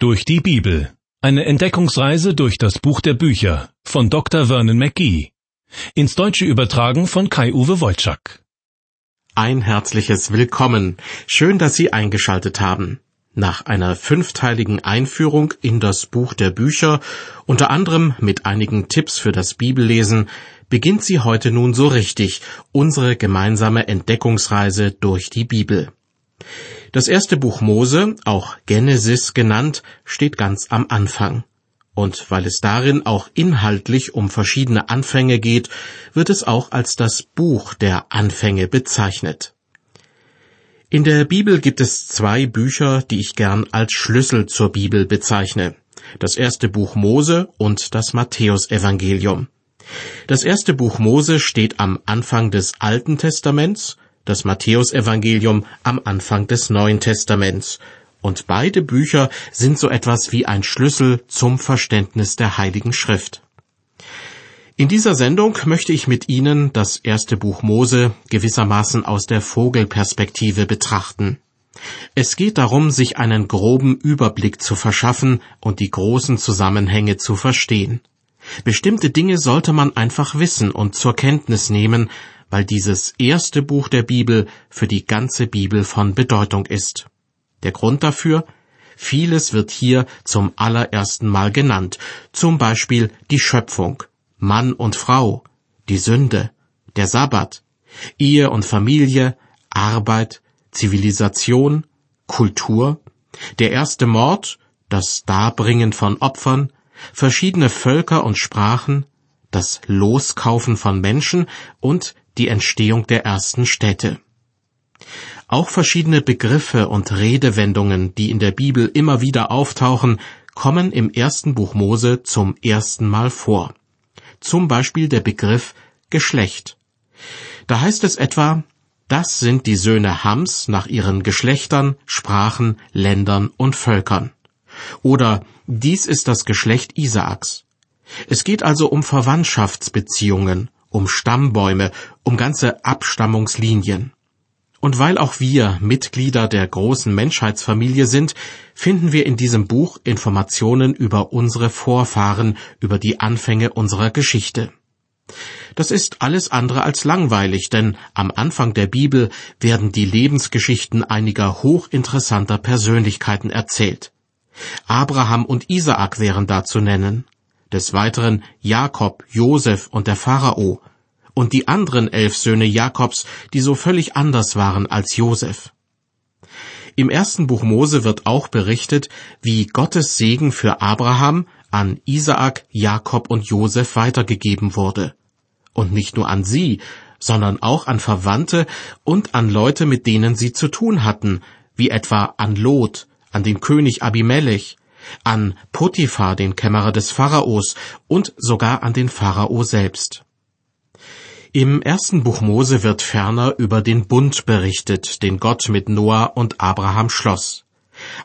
Durch die Bibel. Eine Entdeckungsreise durch das Buch der Bücher von Dr. Vernon McGee. Ins Deutsche übertragen von Kai-Uwe Wolczak. Ein herzliches Willkommen. Schön, dass Sie eingeschaltet haben. Nach einer fünfteiligen Einführung in das Buch der Bücher, unter anderem mit einigen Tipps für das Bibellesen, beginnt sie heute nun so richtig unsere gemeinsame Entdeckungsreise durch die Bibel. Das erste Buch Mose, auch Genesis genannt, steht ganz am Anfang. Und weil es darin auch inhaltlich um verschiedene Anfänge geht, wird es auch als das Buch der Anfänge bezeichnet. In der Bibel gibt es zwei Bücher, die ich gern als Schlüssel zur Bibel bezeichne. Das erste Buch Mose und das Matthäusevangelium. Das erste Buch Mose steht am Anfang des Alten Testaments das Matthäusevangelium am Anfang des Neuen Testaments. Und beide Bücher sind so etwas wie ein Schlüssel zum Verständnis der Heiligen Schrift. In dieser Sendung möchte ich mit Ihnen das erste Buch Mose gewissermaßen aus der Vogelperspektive betrachten. Es geht darum, sich einen groben Überblick zu verschaffen und die großen Zusammenhänge zu verstehen. Bestimmte Dinge sollte man einfach wissen und zur Kenntnis nehmen, weil dieses erste Buch der Bibel für die ganze Bibel von Bedeutung ist. Der Grund dafür? Vieles wird hier zum allerersten Mal genannt, zum Beispiel die Schöpfung, Mann und Frau, die Sünde, der Sabbat, Ehe und Familie, Arbeit, Zivilisation, Kultur, der erste Mord, das Darbringen von Opfern, verschiedene Völker und Sprachen, das Loskaufen von Menschen und die Entstehung der ersten Städte. Auch verschiedene Begriffe und Redewendungen, die in der Bibel immer wieder auftauchen, kommen im ersten Buch Mose zum ersten Mal vor. Zum Beispiel der Begriff Geschlecht. Da heißt es etwa, das sind die Söhne Hams nach ihren Geschlechtern, Sprachen, Ländern und Völkern. Oder dies ist das Geschlecht Isaaks. Es geht also um Verwandtschaftsbeziehungen, um Stammbäume, um ganze Abstammungslinien. Und weil auch wir Mitglieder der großen Menschheitsfamilie sind, finden wir in diesem Buch Informationen über unsere Vorfahren, über die Anfänge unserer Geschichte. Das ist alles andere als langweilig, denn am Anfang der Bibel werden die Lebensgeschichten einiger hochinteressanter Persönlichkeiten erzählt. Abraham und Isaak wären da zu nennen des Weiteren Jakob, Josef und der Pharao und die anderen elf Söhne Jakobs, die so völlig anders waren als Josef. Im ersten Buch Mose wird auch berichtet, wie Gottes Segen für Abraham an Isaak, Jakob und Josef weitergegeben wurde. Und nicht nur an sie, sondern auch an Verwandte und an Leute, mit denen sie zu tun hatten, wie etwa an Lot, an den König Abimelech, an Potiphar, den Kämmerer des Pharaos, und sogar an den Pharao selbst. Im ersten Buch Mose wird ferner über den Bund berichtet, den Gott mit Noah und Abraham schloss.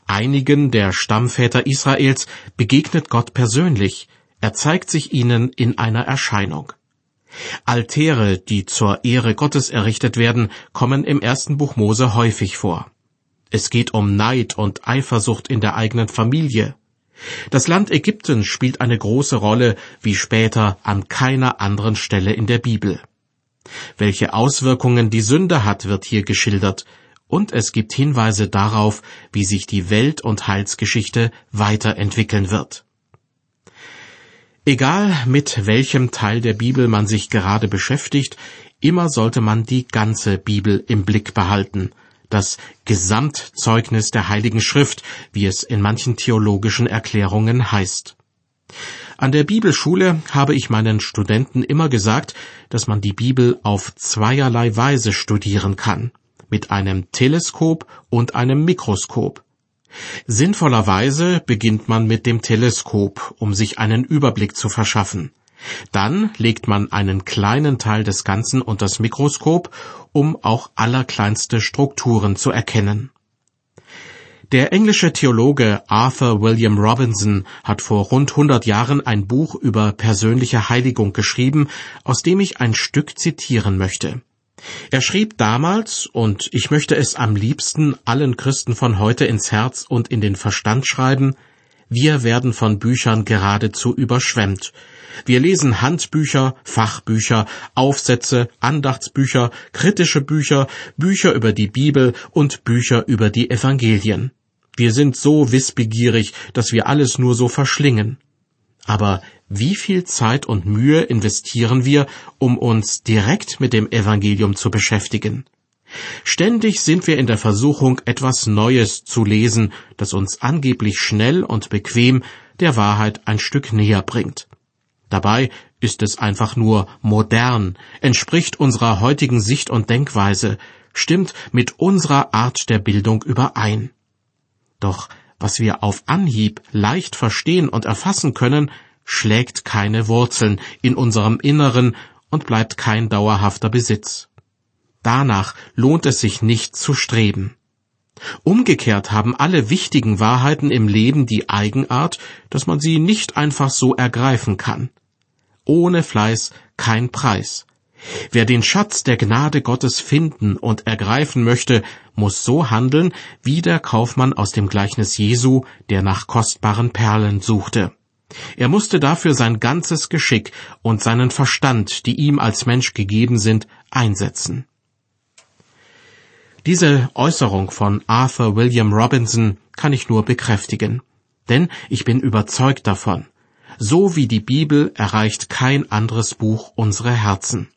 Einigen der Stammväter Israels begegnet Gott persönlich, er zeigt sich ihnen in einer Erscheinung. Altäre, die zur Ehre Gottes errichtet werden, kommen im ersten Buch Mose häufig vor. Es geht um Neid und Eifersucht in der eigenen Familie. Das Land Ägypten spielt eine große Rolle, wie später an keiner anderen Stelle in der Bibel. Welche Auswirkungen die Sünde hat, wird hier geschildert, und es gibt Hinweise darauf, wie sich die Welt- und Heilsgeschichte weiterentwickeln wird. Egal mit welchem Teil der Bibel man sich gerade beschäftigt, immer sollte man die ganze Bibel im Blick behalten, das Gesamtzeugnis der Heiligen Schrift, wie es in manchen theologischen Erklärungen heißt. An der Bibelschule habe ich meinen Studenten immer gesagt, dass man die Bibel auf zweierlei Weise studieren kann, mit einem Teleskop und einem Mikroskop. Sinnvollerweise beginnt man mit dem Teleskop, um sich einen Überblick zu verschaffen. Dann legt man einen kleinen Teil des Ganzen unter das Mikroskop, um auch allerkleinste Strukturen zu erkennen. Der englische Theologe Arthur William Robinson hat vor rund 100 Jahren ein Buch über persönliche Heiligung geschrieben, aus dem ich ein Stück zitieren möchte. Er schrieb damals, und ich möchte es am liebsten allen Christen von heute ins Herz und in den Verstand schreiben, Wir werden von Büchern geradezu überschwemmt. Wir lesen Handbücher, Fachbücher, Aufsätze, Andachtsbücher, kritische Bücher, Bücher über die Bibel und Bücher über die Evangelien. Wir sind so wissbegierig, dass wir alles nur so verschlingen. Aber wie viel Zeit und Mühe investieren wir, um uns direkt mit dem Evangelium zu beschäftigen? Ständig sind wir in der Versuchung, etwas Neues zu lesen, das uns angeblich schnell und bequem der Wahrheit ein Stück näher bringt. Dabei ist es einfach nur modern, entspricht unserer heutigen Sicht und Denkweise, stimmt mit unserer Art der Bildung überein. Doch was wir auf Anhieb leicht verstehen und erfassen können, schlägt keine Wurzeln in unserem Inneren und bleibt kein dauerhafter Besitz. Danach lohnt es sich nicht zu streben. Umgekehrt haben alle wichtigen Wahrheiten im Leben die Eigenart, dass man sie nicht einfach so ergreifen kann. Ohne Fleiß kein Preis. Wer den Schatz der Gnade Gottes finden und ergreifen möchte, muss so handeln, wie der Kaufmann aus dem Gleichnis Jesu, der nach kostbaren Perlen suchte. Er musste dafür sein ganzes Geschick und seinen Verstand, die ihm als Mensch gegeben sind, einsetzen. Diese Äußerung von Arthur William Robinson kann ich nur bekräftigen, denn ich bin überzeugt davon, so wie die Bibel erreicht kein anderes Buch unsere Herzen.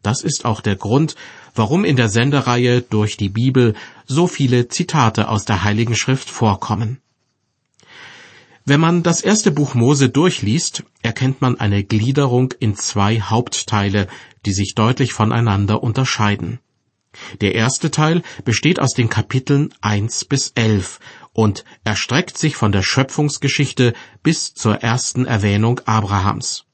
Das ist auch der Grund, warum in der Sendereihe durch die Bibel so viele Zitate aus der Heiligen Schrift vorkommen. Wenn man das erste Buch Mose durchliest, erkennt man eine Gliederung in zwei Hauptteile, die sich deutlich voneinander unterscheiden. Der erste Teil besteht aus den Kapiteln 1 bis 11 und erstreckt sich von der Schöpfungsgeschichte bis zur ersten Erwähnung Abrahams.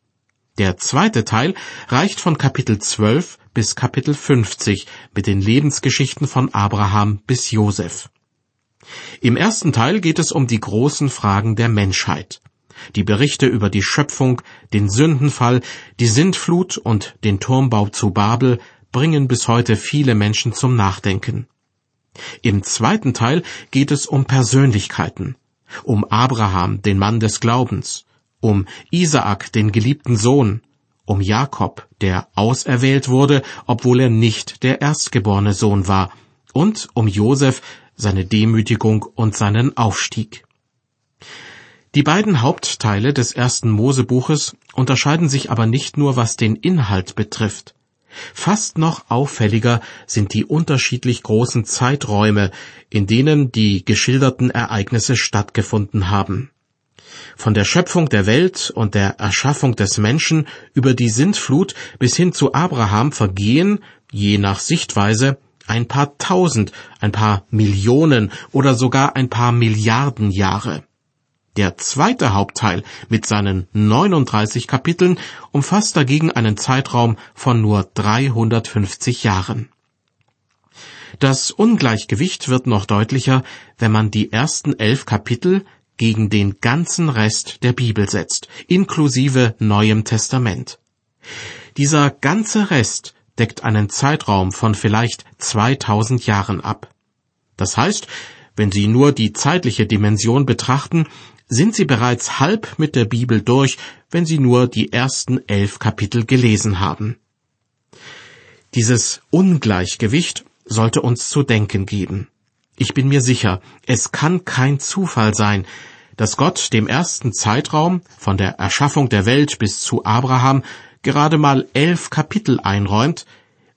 Der zweite Teil reicht von Kapitel 12 bis Kapitel 50 mit den Lebensgeschichten von Abraham bis Josef. Im ersten Teil geht es um die großen Fragen der Menschheit. Die Berichte über die Schöpfung, den Sündenfall, die Sintflut und den Turmbau zu Babel bringen bis heute viele Menschen zum Nachdenken. Im zweiten Teil geht es um Persönlichkeiten, um Abraham, den Mann des Glaubens, um Isaak, den geliebten Sohn, um Jakob, der auserwählt wurde, obwohl er nicht der erstgeborene Sohn war, und um Josef, seine Demütigung und seinen Aufstieg. Die beiden Hauptteile des ersten Mosebuches unterscheiden sich aber nicht nur, was den Inhalt betrifft. Fast noch auffälliger sind die unterschiedlich großen Zeiträume, in denen die geschilderten Ereignisse stattgefunden haben. Von der Schöpfung der Welt und der Erschaffung des Menschen über die Sintflut bis hin zu Abraham vergehen, je nach Sichtweise, ein paar tausend, ein paar Millionen oder sogar ein paar Milliarden Jahre. Der zweite Hauptteil mit seinen 39 Kapiteln umfasst dagegen einen Zeitraum von nur 350 Jahren. Das Ungleichgewicht wird noch deutlicher, wenn man die ersten elf Kapitel gegen den ganzen Rest der Bibel setzt, inklusive Neuem Testament. Dieser ganze Rest deckt einen Zeitraum von vielleicht 2000 Jahren ab. Das heißt, wenn Sie nur die zeitliche Dimension betrachten, sind Sie bereits halb mit der Bibel durch, wenn Sie nur die ersten elf Kapitel gelesen haben. Dieses Ungleichgewicht sollte uns zu denken geben. Ich bin mir sicher, es kann kein Zufall sein, dass Gott dem ersten Zeitraum von der Erschaffung der Welt bis zu Abraham gerade mal elf Kapitel einräumt,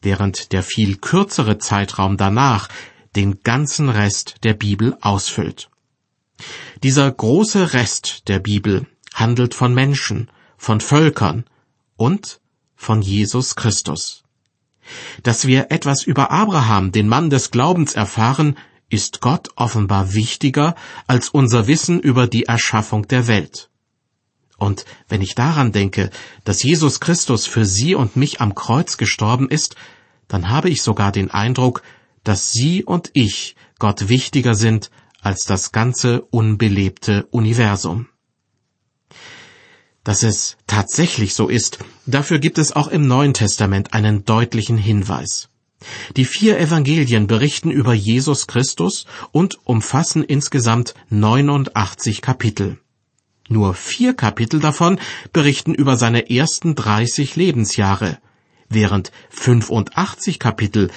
während der viel kürzere Zeitraum danach den ganzen Rest der Bibel ausfüllt. Dieser große Rest der Bibel handelt von Menschen, von Völkern und von Jesus Christus. Dass wir etwas über Abraham, den Mann des Glaubens, erfahren, ist Gott offenbar wichtiger als unser Wissen über die Erschaffung der Welt. Und wenn ich daran denke, dass Jesus Christus für Sie und mich am Kreuz gestorben ist, dann habe ich sogar den Eindruck, dass Sie und ich Gott wichtiger sind als das ganze unbelebte Universum. Dass es tatsächlich so ist, dafür gibt es auch im Neuen Testament einen deutlichen Hinweis. Die vier Evangelien berichten über Jesus Christus und umfassen insgesamt 89 Kapitel. Nur vier Kapitel davon berichten über seine ersten 30 Lebensjahre, während 85 Kapitel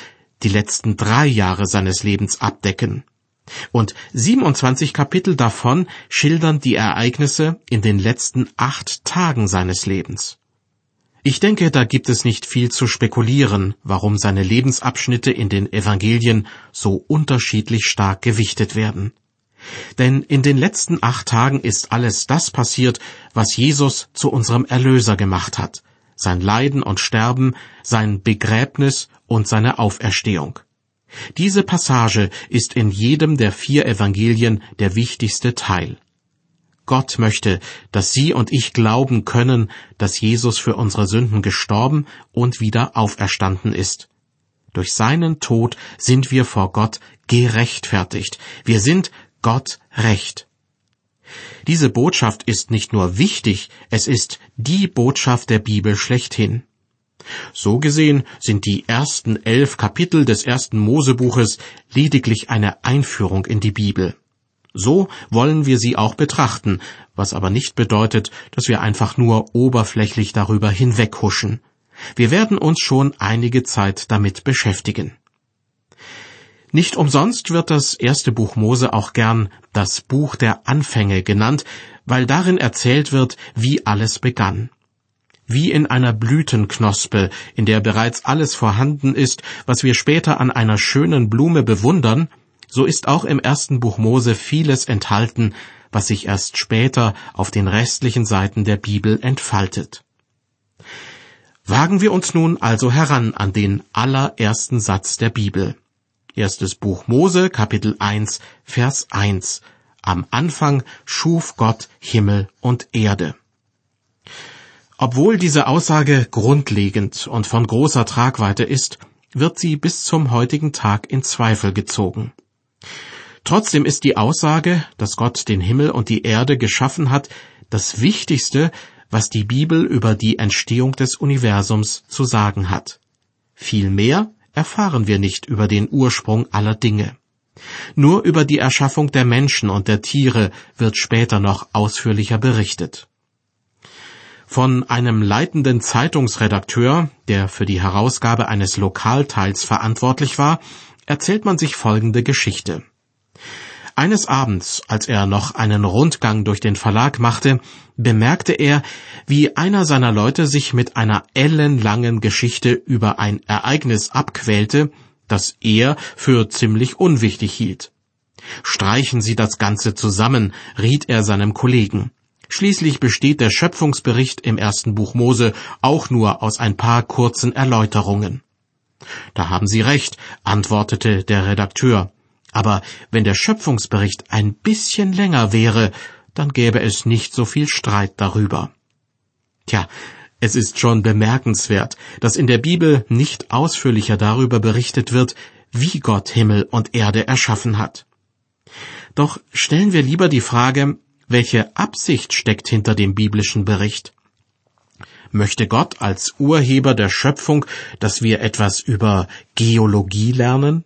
die letzten drei Jahre seines Lebens abdecken. Und 27 Kapitel davon schildern die Ereignisse in den letzten acht Tagen seines Lebens. Ich denke, da gibt es nicht viel zu spekulieren, warum seine Lebensabschnitte in den Evangelien so unterschiedlich stark gewichtet werden. Denn in den letzten acht Tagen ist alles das passiert, was Jesus zu unserem Erlöser gemacht hat. Sein Leiden und Sterben, sein Begräbnis und seine Auferstehung. Diese Passage ist in jedem der vier Evangelien der wichtigste Teil. Gott möchte, dass Sie und ich glauben können, dass Jesus für unsere Sünden gestorben und wieder auferstanden ist. Durch seinen Tod sind wir vor Gott gerechtfertigt. Wir sind Gott recht. Diese Botschaft ist nicht nur wichtig, es ist die Botschaft der Bibel schlechthin. So gesehen sind die ersten elf Kapitel des ersten Mosebuches lediglich eine Einführung in die Bibel. So wollen wir sie auch betrachten, was aber nicht bedeutet, dass wir einfach nur oberflächlich darüber hinweghuschen. Wir werden uns schon einige Zeit damit beschäftigen. Nicht umsonst wird das erste Buch Mose auch gern das Buch der Anfänge genannt, weil darin erzählt wird, wie alles begann. Wie in einer Blütenknospe, in der bereits alles vorhanden ist, was wir später an einer schönen Blume bewundern, so ist auch im ersten Buch Mose vieles enthalten, was sich erst später auf den restlichen Seiten der Bibel entfaltet. Wagen wir uns nun also heran an den allerersten Satz der Bibel. Erstes Buch Mose, Kapitel 1, Vers 1. Am Anfang schuf Gott Himmel und Erde. Obwohl diese Aussage grundlegend und von großer Tragweite ist, wird sie bis zum heutigen Tag in Zweifel gezogen. Trotzdem ist die Aussage, dass Gott den Himmel und die Erde geschaffen hat, das Wichtigste, was die Bibel über die Entstehung des Universums zu sagen hat. Vielmehr erfahren wir nicht über den Ursprung aller Dinge. Nur über die Erschaffung der Menschen und der Tiere wird später noch ausführlicher berichtet. Von einem leitenden Zeitungsredakteur, der für die Herausgabe eines Lokalteils verantwortlich war, erzählt man sich folgende Geschichte. Eines Abends, als er noch einen Rundgang durch den Verlag machte, bemerkte er, wie einer seiner Leute sich mit einer ellenlangen Geschichte über ein Ereignis abquälte, das er für ziemlich unwichtig hielt. Streichen Sie das Ganze zusammen, riet er seinem Kollegen. Schließlich besteht der Schöpfungsbericht im ersten Buch Mose auch nur aus ein paar kurzen Erläuterungen. Da haben Sie recht, antwortete der Redakteur. Aber wenn der Schöpfungsbericht ein bisschen länger wäre, dann gäbe es nicht so viel Streit darüber. Tja, es ist schon bemerkenswert, dass in der Bibel nicht ausführlicher darüber berichtet wird, wie Gott Himmel und Erde erschaffen hat. Doch stellen wir lieber die Frage, welche Absicht steckt hinter dem biblischen Bericht? Möchte Gott als Urheber der Schöpfung, dass wir etwas über Geologie lernen?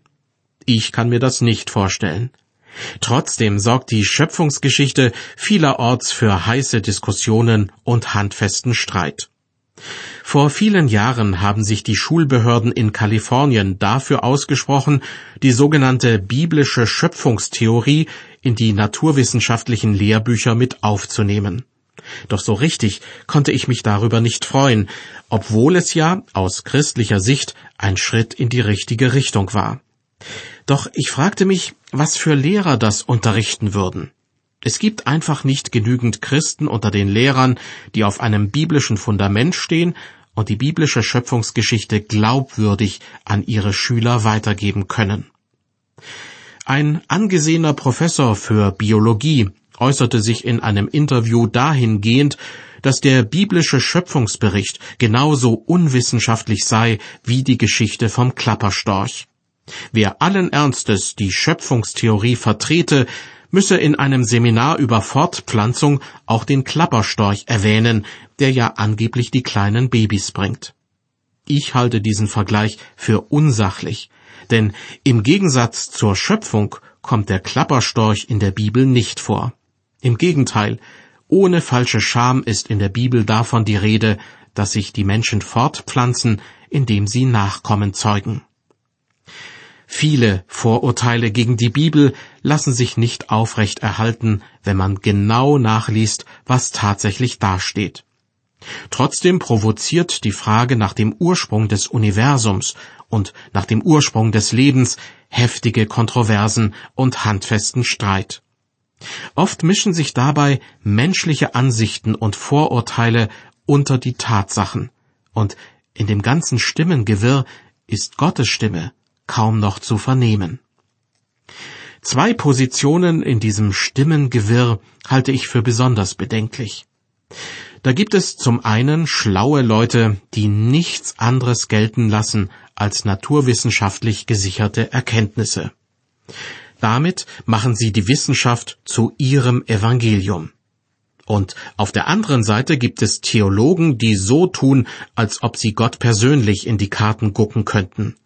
Ich kann mir das nicht vorstellen. Trotzdem sorgt die Schöpfungsgeschichte vielerorts für heiße Diskussionen und handfesten Streit. Vor vielen Jahren haben sich die Schulbehörden in Kalifornien dafür ausgesprochen, die sogenannte biblische Schöpfungstheorie in die naturwissenschaftlichen Lehrbücher mit aufzunehmen. Doch so richtig konnte ich mich darüber nicht freuen, obwohl es ja aus christlicher Sicht ein Schritt in die richtige Richtung war. Doch ich fragte mich, was für Lehrer das unterrichten würden. Es gibt einfach nicht genügend Christen unter den Lehrern, die auf einem biblischen Fundament stehen und die biblische Schöpfungsgeschichte glaubwürdig an ihre Schüler weitergeben können. Ein angesehener Professor für Biologie äußerte sich in einem Interview dahingehend, dass der biblische Schöpfungsbericht genauso unwissenschaftlich sei wie die Geschichte vom Klapperstorch. Wer allen Ernstes die Schöpfungstheorie vertrete, müsse in einem Seminar über Fortpflanzung auch den Klapperstorch erwähnen, der ja angeblich die kleinen Babys bringt. Ich halte diesen Vergleich für unsachlich, denn im Gegensatz zur Schöpfung kommt der Klapperstorch in der Bibel nicht vor. Im Gegenteil, Ohne falsche Scham ist in der Bibel davon die Rede, dass sich die Menschen fortpflanzen, indem sie Nachkommen zeugen. Viele Vorurteile gegen die Bibel lassen sich nicht aufrecht erhalten, wenn man genau nachliest, was tatsächlich dasteht. Trotzdem provoziert die Frage nach dem Ursprung des Universums und nach dem Ursprung des Lebens heftige Kontroversen und handfesten Streit. Oft mischen sich dabei menschliche Ansichten und Vorurteile unter die Tatsachen, und in dem ganzen Stimmengewirr ist Gottes Stimme kaum noch zu vernehmen. Zwei Positionen in diesem Stimmengewirr halte ich für besonders bedenklich. Da gibt es zum einen schlaue Leute, die nichts anderes gelten lassen als naturwissenschaftlich gesicherte Erkenntnisse. Damit machen sie die Wissenschaft zu ihrem Evangelium. Und auf der anderen Seite gibt es Theologen, die so tun, als ob sie Gott persönlich in die Karten gucken könnten.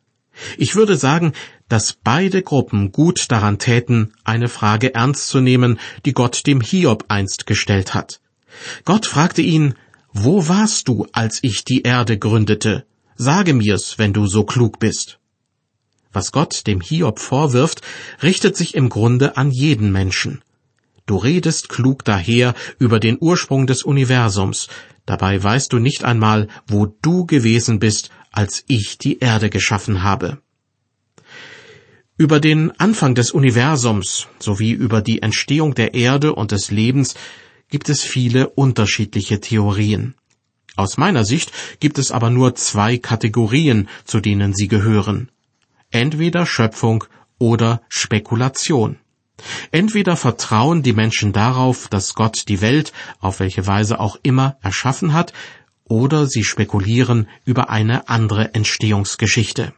Ich würde sagen, dass beide Gruppen gut daran täten, eine Frage ernst zu nehmen, die Gott dem Hiob einst gestellt hat. Gott fragte ihn, Wo warst du, als ich die Erde gründete? Sage mir's, wenn du so klug bist. Was Gott dem Hiob vorwirft, richtet sich im Grunde an jeden Menschen. Du redest klug daher über den Ursprung des Universums, dabei weißt du nicht einmal, wo du gewesen bist, als ich die Erde geschaffen habe. Über den Anfang des Universums sowie über die Entstehung der Erde und des Lebens gibt es viele unterschiedliche Theorien. Aus meiner Sicht gibt es aber nur zwei Kategorien, zu denen sie gehören. Entweder Schöpfung oder Spekulation. Entweder vertrauen die Menschen darauf, dass Gott die Welt, auf welche Weise auch immer, erschaffen hat, oder sie spekulieren über eine andere Entstehungsgeschichte.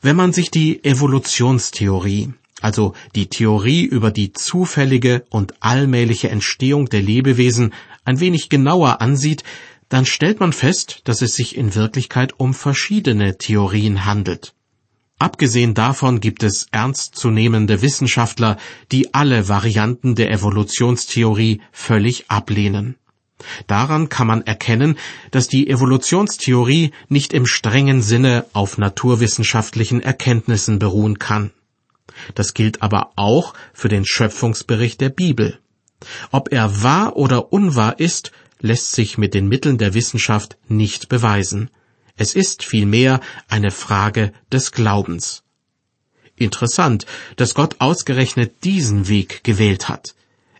Wenn man sich die Evolutionstheorie also die Theorie über die zufällige und allmähliche Entstehung der Lebewesen, ein wenig genauer ansieht, dann stellt man fest, dass es sich in Wirklichkeit um verschiedene Theorien handelt. Abgesehen davon gibt es ernstzunehmende Wissenschaftler, die alle Varianten der Evolutionstheorie völlig ablehnen. Daran kann man erkennen, dass die Evolutionstheorie nicht im strengen Sinne auf naturwissenschaftlichen Erkenntnissen beruhen kann. Das gilt aber auch für den Schöpfungsbericht der Bibel. Ob er wahr oder unwahr ist, lässt sich mit den Mitteln der Wissenschaft nicht beweisen. Es ist vielmehr eine Frage des Glaubens. Interessant, dass Gott ausgerechnet diesen Weg gewählt hat.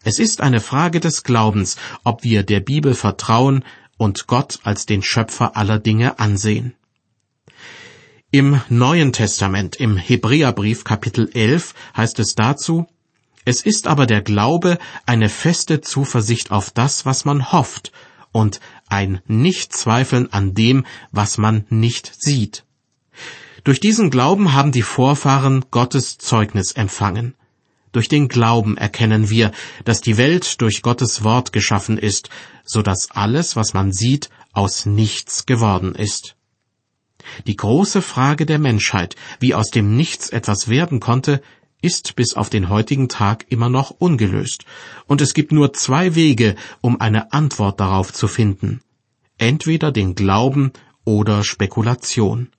Es ist eine Frage des Glaubens, ob wir der Bibel vertrauen und Gott als den Schöpfer aller Dinge ansehen. Im Neuen Testament, im Hebräerbrief Kapitel 11 heißt es dazu, es ist aber der Glaube eine feste Zuversicht auf das, was man hofft, und ein Nichtzweifeln an dem, was man nicht sieht. Durch diesen Glauben haben die Vorfahren Gottes Zeugnis empfangen. Durch den Glauben erkennen wir, dass die Welt durch Gottes Wort geschaffen ist, so dass alles, was man sieht, aus nichts geworden ist. Die große Frage der Menschheit, wie aus dem Nichts etwas werden konnte, ist bis auf den heutigen Tag immer noch ungelöst, und es gibt nur zwei Wege, um eine Antwort darauf zu finden. Entweder den Glauben oder Spekulation.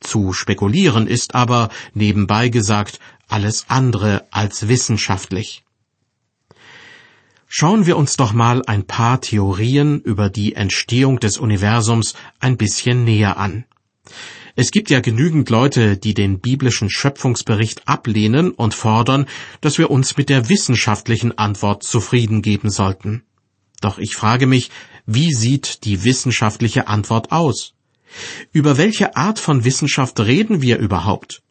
Zu spekulieren ist aber, nebenbei gesagt, alles andere als wissenschaftlich. Schauen wir uns doch mal ein paar Theorien über die Entstehung des Universums ein bisschen näher an. Es gibt ja genügend Leute, die den biblischen Schöpfungsbericht ablehnen und fordern, dass wir uns mit der wissenschaftlichen Antwort zufrieden geben sollten. Doch ich frage mich, wie sieht die wissenschaftliche Antwort aus? Über welche Art von Wissenschaft reden wir überhaupt?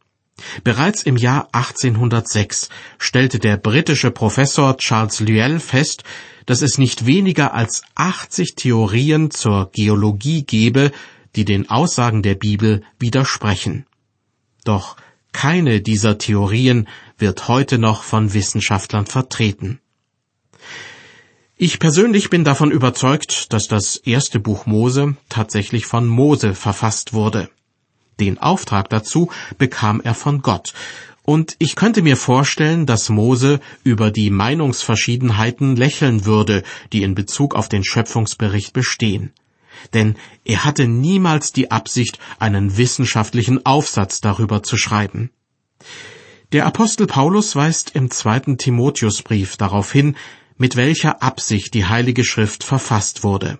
Bereits im Jahr 1806 stellte der britische Professor Charles Lyell fest, dass es nicht weniger als 80 Theorien zur Geologie gebe, die den Aussagen der Bibel widersprechen. Doch keine dieser Theorien wird heute noch von Wissenschaftlern vertreten. Ich persönlich bin davon überzeugt, dass das erste Buch Mose tatsächlich von Mose verfasst wurde. Den Auftrag dazu bekam er von Gott, Und ich könnte mir vorstellen, dass Mose über die Meinungsverschiedenheiten lächeln würde, die in Bezug auf den Schöpfungsbericht bestehen. Denn er hatte niemals die Absicht, einen wissenschaftlichen Aufsatz darüber zu schreiben. Der Apostel Paulus weist im zweiten Timotheusbrief darauf hin, mit welcher Absicht die Heilige Schrift verfasst wurde.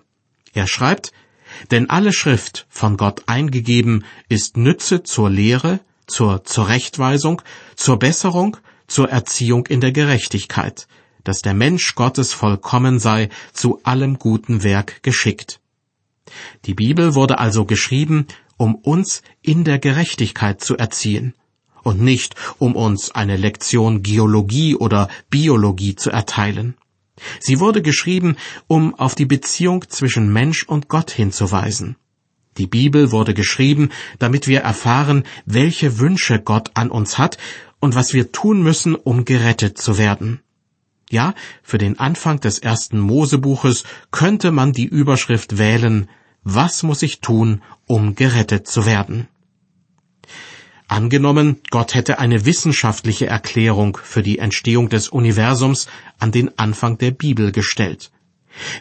Er schreibt, denn alle Schrift, von Gott eingegeben, ist Nütze zur Lehre, zur Zurechtweisung, zur Besserung, zur Erziehung in der Gerechtigkeit, dass der Mensch Gottes vollkommen sei, zu allem guten Werk geschickt. Die Bibel wurde also geschrieben, um uns in der Gerechtigkeit zu erziehen und nicht um uns eine Lektion Geologie oder Biologie zu erteilen. Sie wurde geschrieben, um auf die Beziehung zwischen Mensch und Gott hinzuweisen. Die Bibel wurde geschrieben, damit wir erfahren, welche Wünsche Gott an uns hat und was wir tun müssen, um gerettet zu werden. Ja, für den Anfang des ersten Mosebuches könnte man die Überschrift wählen, was muss ich tun, um gerettet zu werden? Angenommen, Gott hätte eine wissenschaftliche Erklärung für die Entstehung des Universums an den Anfang der Bibel gestellt.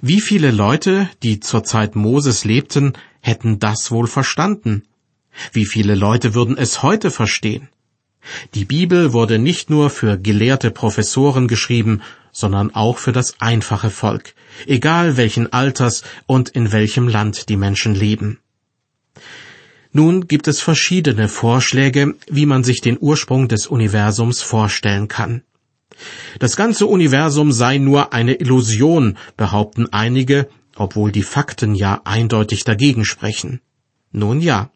Wie viele Leute, die zur Zeit Moses lebten, hätten das wohl verstanden? Wie viele Leute würden es heute verstehen? Die Bibel wurde nicht nur für gelehrte Professoren geschrieben, sondern auch für das einfache Volk, egal welchen Alters und in welchem Land die Menschen leben. Nun gibt es verschiedene Vorschläge, wie man sich den Ursprung des Universums vorstellen kann. Das ganze Universum sei nur eine Illusion, behaupten einige, obwohl die Fakten ja eindeutig dagegen sprechen. Nun ja.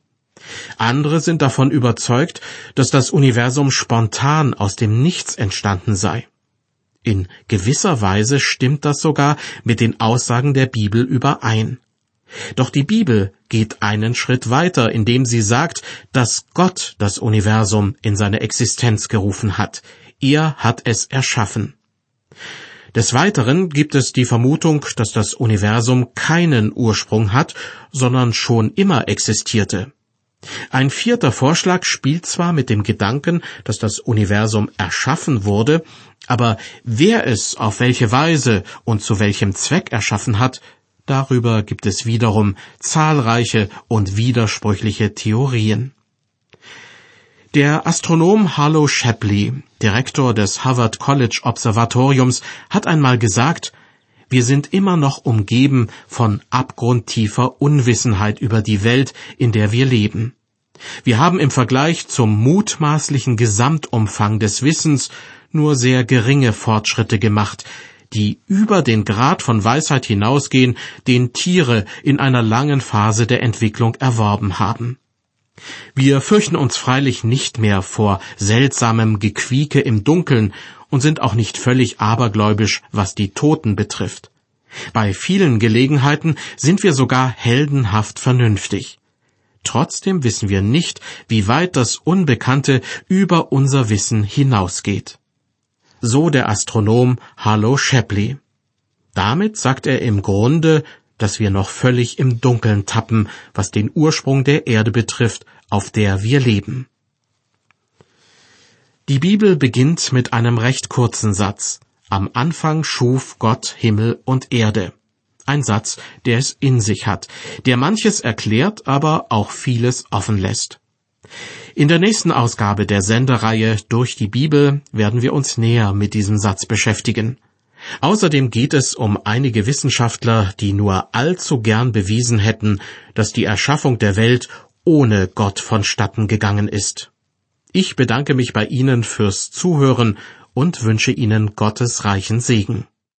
Andere sind davon überzeugt, dass das Universum spontan aus dem Nichts entstanden sei. In gewisser Weise stimmt das sogar mit den Aussagen der Bibel überein. Doch die Bibel geht einen Schritt weiter, indem sie sagt, dass Gott das Universum in seine Existenz gerufen hat. Er hat es erschaffen. Des Weiteren gibt es die Vermutung, dass das Universum keinen Ursprung hat, sondern schon immer existierte. Ein vierter Vorschlag spielt zwar mit dem Gedanken, dass das Universum erschaffen wurde, aber wer es auf welche Weise und zu welchem Zweck erschaffen hat, Darüber gibt es wiederum zahlreiche und widersprüchliche Theorien. Der Astronom Harlow Shapley, Direktor des Harvard College Observatoriums, hat einmal gesagt, wir sind immer noch umgeben von abgrundtiefer Unwissenheit über die Welt, in der wir leben. Wir haben im Vergleich zum mutmaßlichen Gesamtumfang des Wissens nur sehr geringe Fortschritte gemacht, die über den Grad von Weisheit hinausgehen, den Tiere in einer langen Phase der Entwicklung erworben haben. Wir fürchten uns freilich nicht mehr vor seltsamem Gequieke im Dunkeln und sind auch nicht völlig abergläubisch, was die Toten betrifft. Bei vielen Gelegenheiten sind wir sogar heldenhaft vernünftig. Trotzdem wissen wir nicht, wie weit das Unbekannte über unser Wissen hinausgeht so der Astronom Harlow Shapley. Damit sagt er im Grunde, dass wir noch völlig im Dunkeln tappen, was den Ursprung der Erde betrifft, auf der wir leben. Die Bibel beginnt mit einem recht kurzen Satz. Am Anfang schuf Gott Himmel und Erde. Ein Satz, der es in sich hat, der manches erklärt, aber auch vieles offen lässt. In der nächsten Ausgabe der Sendereihe Durch die Bibel werden wir uns näher mit diesem Satz beschäftigen. Außerdem geht es um einige Wissenschaftler, die nur allzu gern bewiesen hätten, dass die Erschaffung der Welt ohne Gott vonstatten gegangen ist. Ich bedanke mich bei Ihnen fürs Zuhören und wünsche Ihnen Gottes reichen Segen.